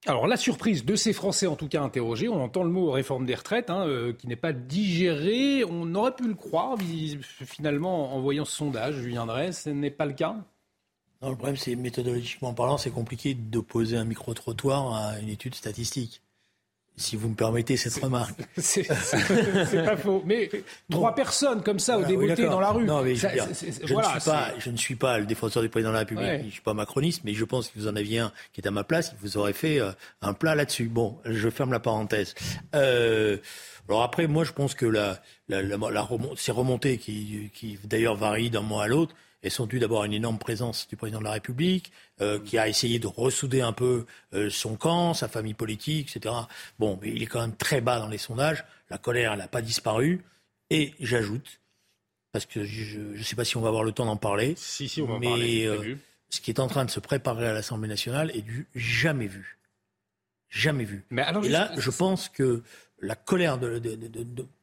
S1: Alors la surprise de ces Français en tout cas interrogés, on entend le mot réforme des retraites hein, euh, qui n'est pas digéré, on aurait pu le croire finalement en voyant ce sondage, viendrait, ce n'est pas le cas?
S2: Non, le problème c'est méthodologiquement parlant c'est compliqué d'opposer un micro-trottoir à une étude statistique. Si vous me permettez cette remarque. (laughs)
S1: C'est pas faux. Mais trois personnes comme ça au dégoûté dans la rue.
S2: Non, mais je, ne suis pas, le défenseur du président de la République, je ne suis pas macroniste, mais je pense que vous en aviez un qui est à ma place, il vous aurait fait euh, un plat là-dessus. Bon, je ferme la parenthèse. Euh, alors après, moi, je pense que la, la, la, ces remontées qui, qui d'ailleurs varient d'un mois à l'autre, elles sont dues d'abord à une énorme présence du président de la République, euh, qui a essayé de ressouder un peu euh, son camp, sa famille politique, etc. Bon, mais il est quand même très bas dans les sondages. La colère, elle n'a pas disparu. Et j'ajoute, parce que je ne sais pas si on va avoir le temps d'en parler,
S1: si, si, on va mais parler,
S2: euh, ce qui est en train de se préparer à l'Assemblée nationale est du jamais vu. Jamais vu. Mais alors, et là, je pense que la colère, de,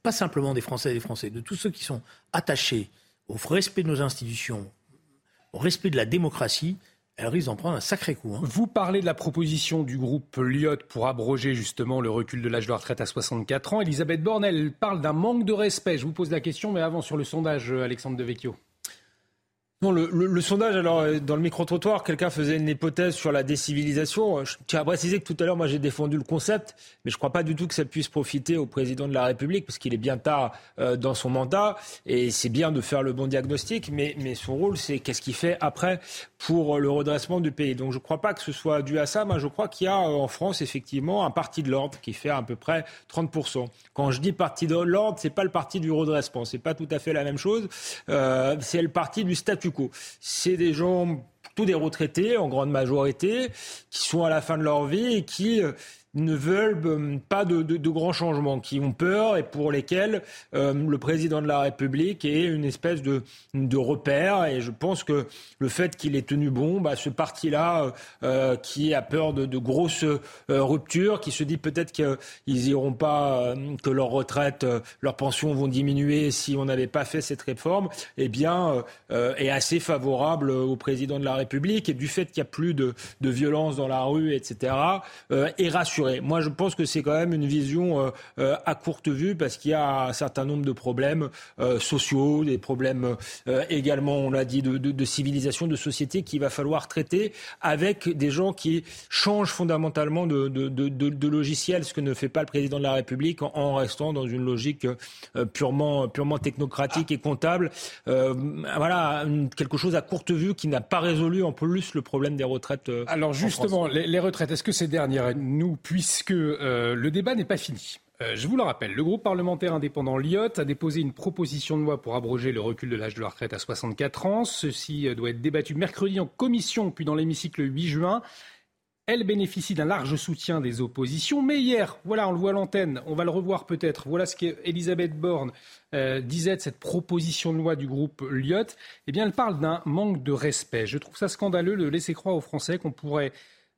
S2: pas simplement des Français et des Français, de tous ceux qui sont attachés au respect de nos institutions, au respect de la démocratie, elle risque d'en prendre un sacré coup. Hein.
S1: Vous parlez de la proposition du groupe Lyot pour abroger justement le recul de l'âge de la retraite à 64 ans. Elisabeth Borne, elle parle d'un manque de respect. Je vous pose la question, mais avant sur le sondage, euh, Alexandre Devecchio.
S4: Non, le, sondage, alors, euh, dans le micro-trottoir, quelqu'un faisait une hypothèse sur la décivilisation. Je tiens à préciser que tout à l'heure, moi, j'ai défendu le concept, mais je ne crois pas du tout que ça puisse profiter au président de la République, parce qu'il est bien tard euh, dans son mandat, et c'est bien de faire le bon diagnostic, mais, son rôle, c'est qu'est-ce qu'il fait après pour le redressement du pays. Donc, je ne crois pas que ce soit dû à ça. Moi, je crois qu'il y a euh, en France, effectivement, un parti de l'ordre qui fait à peu près 30%. Quand je dis parti de l'ordre, c'est pas le parti du redressement. C'est pas tout à fait la même chose. c'est le parti du statut c'est des gens, tous des retraités en grande majorité, qui sont à la fin de leur vie et qui euh, ne veulent euh, pas de, grands changements, qui ont peur et pour lesquels euh, le président de la République est une espèce de, repère. Et je pense que le fait qu'il ait tenu bon, bah, ce parti-là euh, qui a peur de, grosses ruptures, qui se dit peut-être qu'ils iront pas, que leur retraite, leurs pensions vont diminuer si on n'avait pas fait cette réforme, eh bien, est assez favorable au président de la République. Et du fait qu'il n'y a plus de, de violence dans la rue, etc., est moi, je pense que c'est quand même une vision euh, euh, à courte vue parce qu'il y a un certain nombre de problèmes euh, sociaux, des problèmes également, on l'a dit, de, civilisation, de société qu'il va falloir traiter avec des gens qui changent fondamentalement de, de, logiciel, ce que ne fait pas le président de la République en, restant dans une logique purement, purement technocratique et comptable. voilà, quelque chose à courte vue qui n'a pas résolu en plus le problème des retraites.
S1: Alors justement, les, les, retraites, est-ce que ces dernières nous puisque euh, le débat n'est pas fini. Euh, je vous le rappelle, le groupe parlementaire indépendant LIOT a déposé une proposition de loi pour abroger le recul de l'âge de la retraite à 64 ans. Ceci euh, doit être débattu mercredi en commission, puis dans l'hémicycle le 8 juin. Elle bénéficie d'un large soutien des oppositions. Mais hier, voilà, on le voit à l'antenne, on va le revoir peut-être. Voilà ce qu'Elisabeth Borne disait de cette proposition de loi du groupe LIOT. Eh bien, elle parle d'un manque de respect. Je trouve ça scandaleux de laisser croire aux Français qu'on pourrait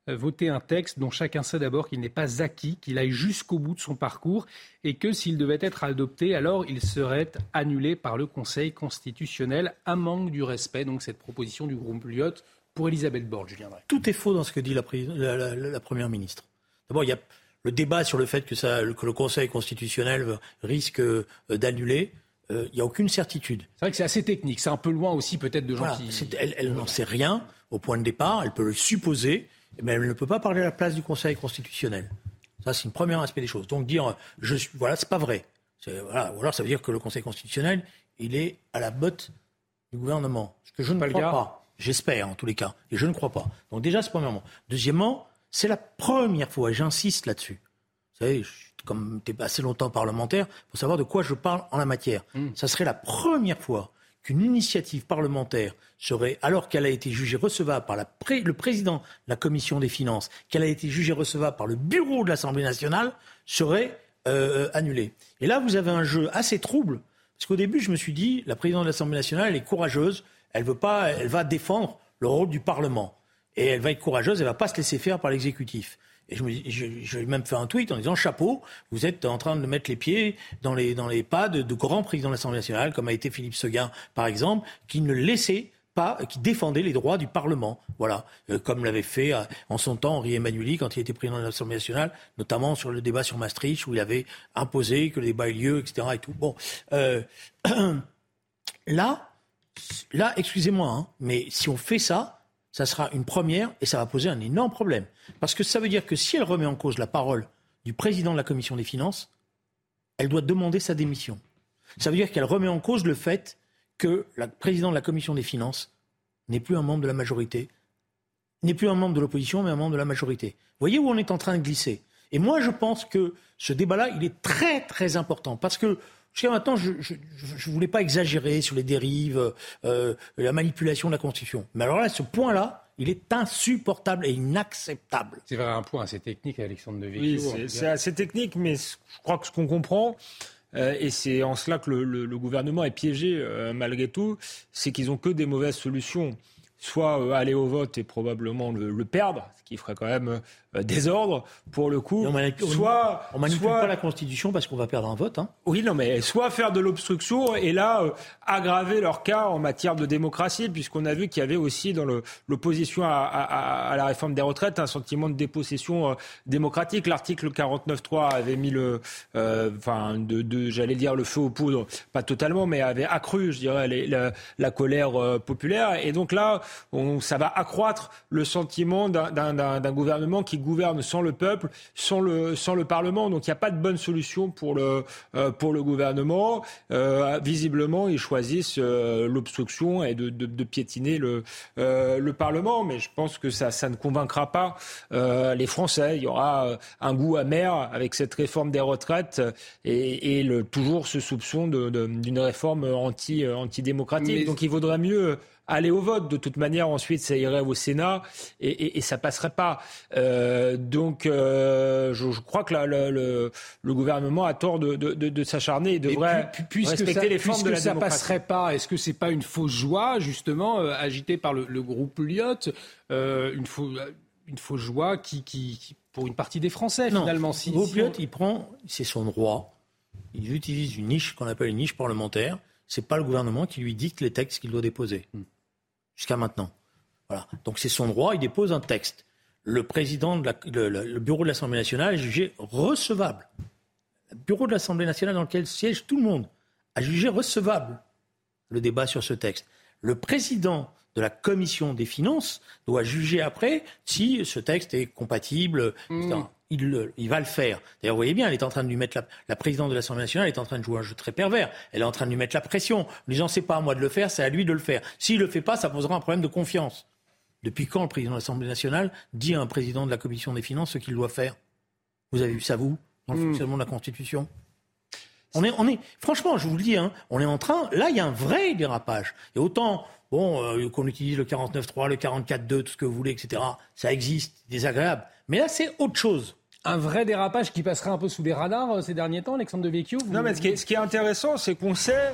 S1: voter un texte dont chacun sait d'abord qu'il n'est pas acquis, qu'il aille jusqu'au bout de son parcours et que s'il devait être adopté, alors il serait annulé par le Conseil constitutionnel. Un manque du respect, donc cette proposition du groupe Lyot pour Elisabeth Borne, Julien Drey.
S2: Tout est faux dans ce que dit la, Première ministre. D'abord, il y a le débat sur le fait que, ça, que le Conseil constitutionnel risque euh, d'annuler. Euh, il n'y a aucune certitude.
S1: C'est vrai que c'est assez technique. C'est un peu loin aussi peut-être de gens qui...
S2: Elle, elle n'en sait rien au point de départ. Elle peut le supposer mais elle ne peut pas parler à la place du Conseil constitutionnel. Ça, c'est une premier aspect des choses. Donc dire, je suis, voilà, c'est pas vrai. Voilà, ou alors ça veut dire que le Conseil constitutionnel, il est à la botte du gouvernement. Ce que je ne crois pas. J'espère, en tous les cas. Et je ne crois pas. Donc déjà, c'est premièrement. Deuxièmement, c'est la première fois, et j'insiste là-dessus. Vous savez, comme tu es assez longtemps parlementaire, pour savoir de quoi je parle en la matière. Hmm. Ça serait la première fois qu'une initiative parlementaire serait, alors qu'elle a été jugée recevable par le président de la commission des finances, qu'elle a été jugée recevable par le bureau de l'Assemblée nationale, serait euh, annulée. Et là, vous avez un jeu assez trouble, parce qu'au début, je me suis dit, la présidente de l'Assemblée nationale, est courageuse, elle veut pas, elle va défendre le rôle du Parlement. Et elle va être courageuse, elle va pas se laisser faire par l'exécutif. Et je, je, même fait un tweet en disant chapeau, vous êtes en train de mettre les pieds dans les, pas de, de grands présidents de l'Assemblée nationale, comme a été Philippe Seguin, par exemple, qui ne laissait pas, qui défendait les droits du Parlement. Voilà, euh, comme l'avait fait euh, en son temps Henri Emmanueli quand il était président de l'Assemblée nationale, notamment sur le débat sur Maastricht, où il avait imposé que le débat ait lieu, etc. Et tout. Bon, euh, (clears throat) là, là, excusez-moi, hein, mais si on fait ça, ça sera une première et ça va poser un énorme problème. Parce que ça veut dire que si elle remet en cause la parole du président de la commission des finances, elle doit demander sa démission. Ça veut dire qu'elle remet en cause le fait que le président de la commission des finances n'est plus un membre de la majorité, n'est plus un membre de l'opposition, mais un membre de la majorité. Vous voyez où on est en train de glisser Et moi, je pense que ce débat-là, il est très, très important. Parce que Jusqu'à maintenant, je ne voulais pas exagérer sur les dérives, euh, la manipulation de la Constitution. Mais alors là, ce point-là, il est insupportable et inacceptable.
S1: C'est vrai, un point assez technique, Alexandre de
S4: Oui, c'est assez technique, mais je crois que ce qu'on comprend, euh, et c'est en cela que le, gouvernement est piégé euh, malgré tout, c'est qu'ils n'ont que des mauvaises solutions. Soit aller au vote et probablement le perdre, ce qui ferait quand même euh, désordre pour le coup.
S2: on manipule, soit on manipule pas la Constitution parce qu'on va perdre un vote. Hein.
S4: Oui, non, mais soit faire de l'obstruction et là euh, aggraver leur cas en matière de démocratie, puisqu'on a vu qu'il y avait aussi dans l'opposition à, à, la réforme des retraites un sentiment de dépossession euh, démocratique. L'article 49.3 avait mis le, enfin, de, de j'allais dire le feu aux poudres, pas totalement, mais avait accru, je dirais, les, la, la, colère populaire. Et donc là, on, ça va accroître le sentiment d'un gouvernement qui gouverne sans le peuple, sans le, sans le Parlement. Donc il n'y a pas de bonne solution pour le, euh, pour le gouvernement. Euh, visiblement, ils choisissent euh, l'obstruction et de, de, de, piétiner le, le Parlement. Mais je pense que ça, ça ne convaincra pas les Français. Il y aura un goût amer avec cette réforme des retraites et, et le, toujours ce soupçon d'une réforme anti, antidémocratique. Donc il vaudrait mieux aller au vote. De toute manière, ensuite, ça irait au Sénat et, et, et ça passerait pas. Euh, donc, euh, je, je, crois que là, le, le, le, gouvernement a tort de, de, de s'acharner et devrait
S1: et puis, respecter
S4: ça,
S1: les
S4: formes de la
S1: ça
S4: démocratie.
S1: passerait pas, est-ce que c'est pas une fausse joie, justement, euh, agitée par le, le groupe Lyot, euh, une, fausse, une fausse joie qui, qui, qui, pour une partie des Français,
S2: non,
S1: finalement. Si,
S2: le groupe
S1: si
S2: Lyot, il prend, c'est son droit. Il utilise une niche qu'on appelle une niche parlementaire. C'est pas le gouvernement qui lui dicte les textes qu'il doit déposer. Hmm jusqu'à maintenant. Voilà. Donc c'est son droit, il dépose un texte. Le président de la, le, le, bureau de l'Assemblée nationale est jugé recevable. Le bureau de l'Assemblée nationale dans lequel siège tout le monde a jugé recevable le débat sur ce texte. Le président de la commission des finances doit juger après si ce texte est compatible. Mmh. Il, le, il, va le faire. D'ailleurs, vous voyez bien, elle est en train de lui mettre la, la présidente de l'Assemblée nationale est en train de jouer un jeu très pervers. Elle est en train de lui mettre la pression, en disant c'est pas à moi de le faire, c'est à lui de le faire. S'il le fait pas, ça posera un problème de confiance. Depuis quand le président de l'Assemblée nationale dit à un président de la commission des finances ce qu'il doit faire? Vous avez vu ça vous dans le mmh. fonctionnement de la Constitution? On est, on est, franchement, je vous le dis, hein, on est en train. Là, il y a un vrai dérapage. Et autant, bon, euh, qu'on utilise le 49.3, le 44.2, tout ce que vous voulez, etc. Ça existe, désagréable. Mais là, c'est autre chose.
S1: Un vrai dérapage qui passerait un peu sous les radars euh, ces derniers temps, Alexandre de Vecchio vous...
S4: Non, mais ce qui est, ce qui est intéressant, c'est qu'on sait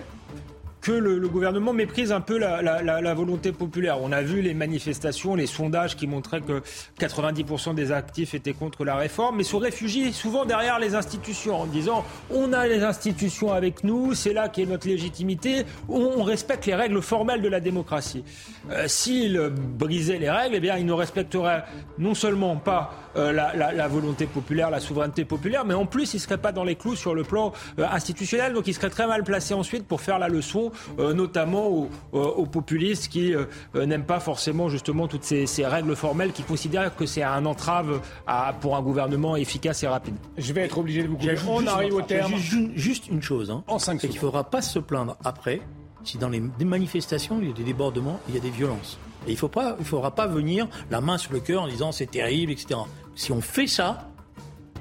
S4: que le, gouvernement méprise un peu la, volonté populaire. On a vu les manifestations, les sondages qui montraient que 90% des actifs étaient contre la réforme, mais se réfugient souvent derrière les institutions en disant on a les institutions avec nous, c'est là qu'est notre légitimité, on, on, respecte les règles formelles de la démocratie. Euh, S'ils brisaient les règles, eh bien, ils ne respecteraient non seulement pas euh, la, volonté populaire, la souveraineté populaire, mais en plus, ils ne seraient pas dans les clous sur le plan euh, institutionnel, donc ils seraient très mal placés ensuite pour faire la leçon euh, notamment aux, aux, populistes qui euh, n'aiment pas forcément justement toutes ces, ces, règles formelles, qui considèrent que c'est un entrave à, pour un gouvernement efficace et rapide.
S1: Je vais être obligé de vous couper. On arrive au terme.
S2: Juste, juste une chose, hein,
S1: en cinq
S2: c'est qu'il ne faudra pas se plaindre après si dans les manifestations, il y a des débordements, il y a des violences. Et il ne faudra pas venir la main sur le cœur en disant c'est terrible, etc. Si on fait ça,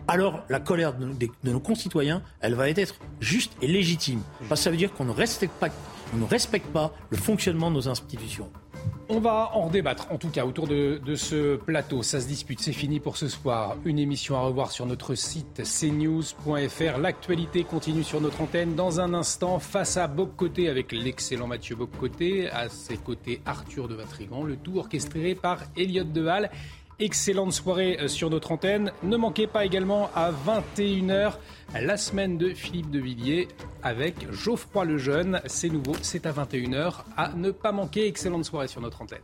S2: alors la colère de, nos concitoyens, elle va être juste et légitime. Parce ça veut dire qu'on ne respecte pas, ne respecte pas le fonctionnement de nos institutions.
S1: On va en débattre, en tout cas, autour de, ce plateau. Ça se dispute, c'est fini pour ce soir. Une émission à revoir sur notre site cnews.fr. L'actualité continue sur notre antenne. Dans un instant, face à Boc-Côté avec l'excellent Mathieu Boc-Côté, à ses côtés Arthur de Vatrigan, le tout orchestré par Elliot Deval. Excellente soirée sur notre antenne. Ne manquez pas également à 21h la semaine de Philippe de Villiers avec Geoffroy Lejeune. C'est nouveau, c'est à 21h. À ne pas manquer. Excellente soirée sur notre antenne.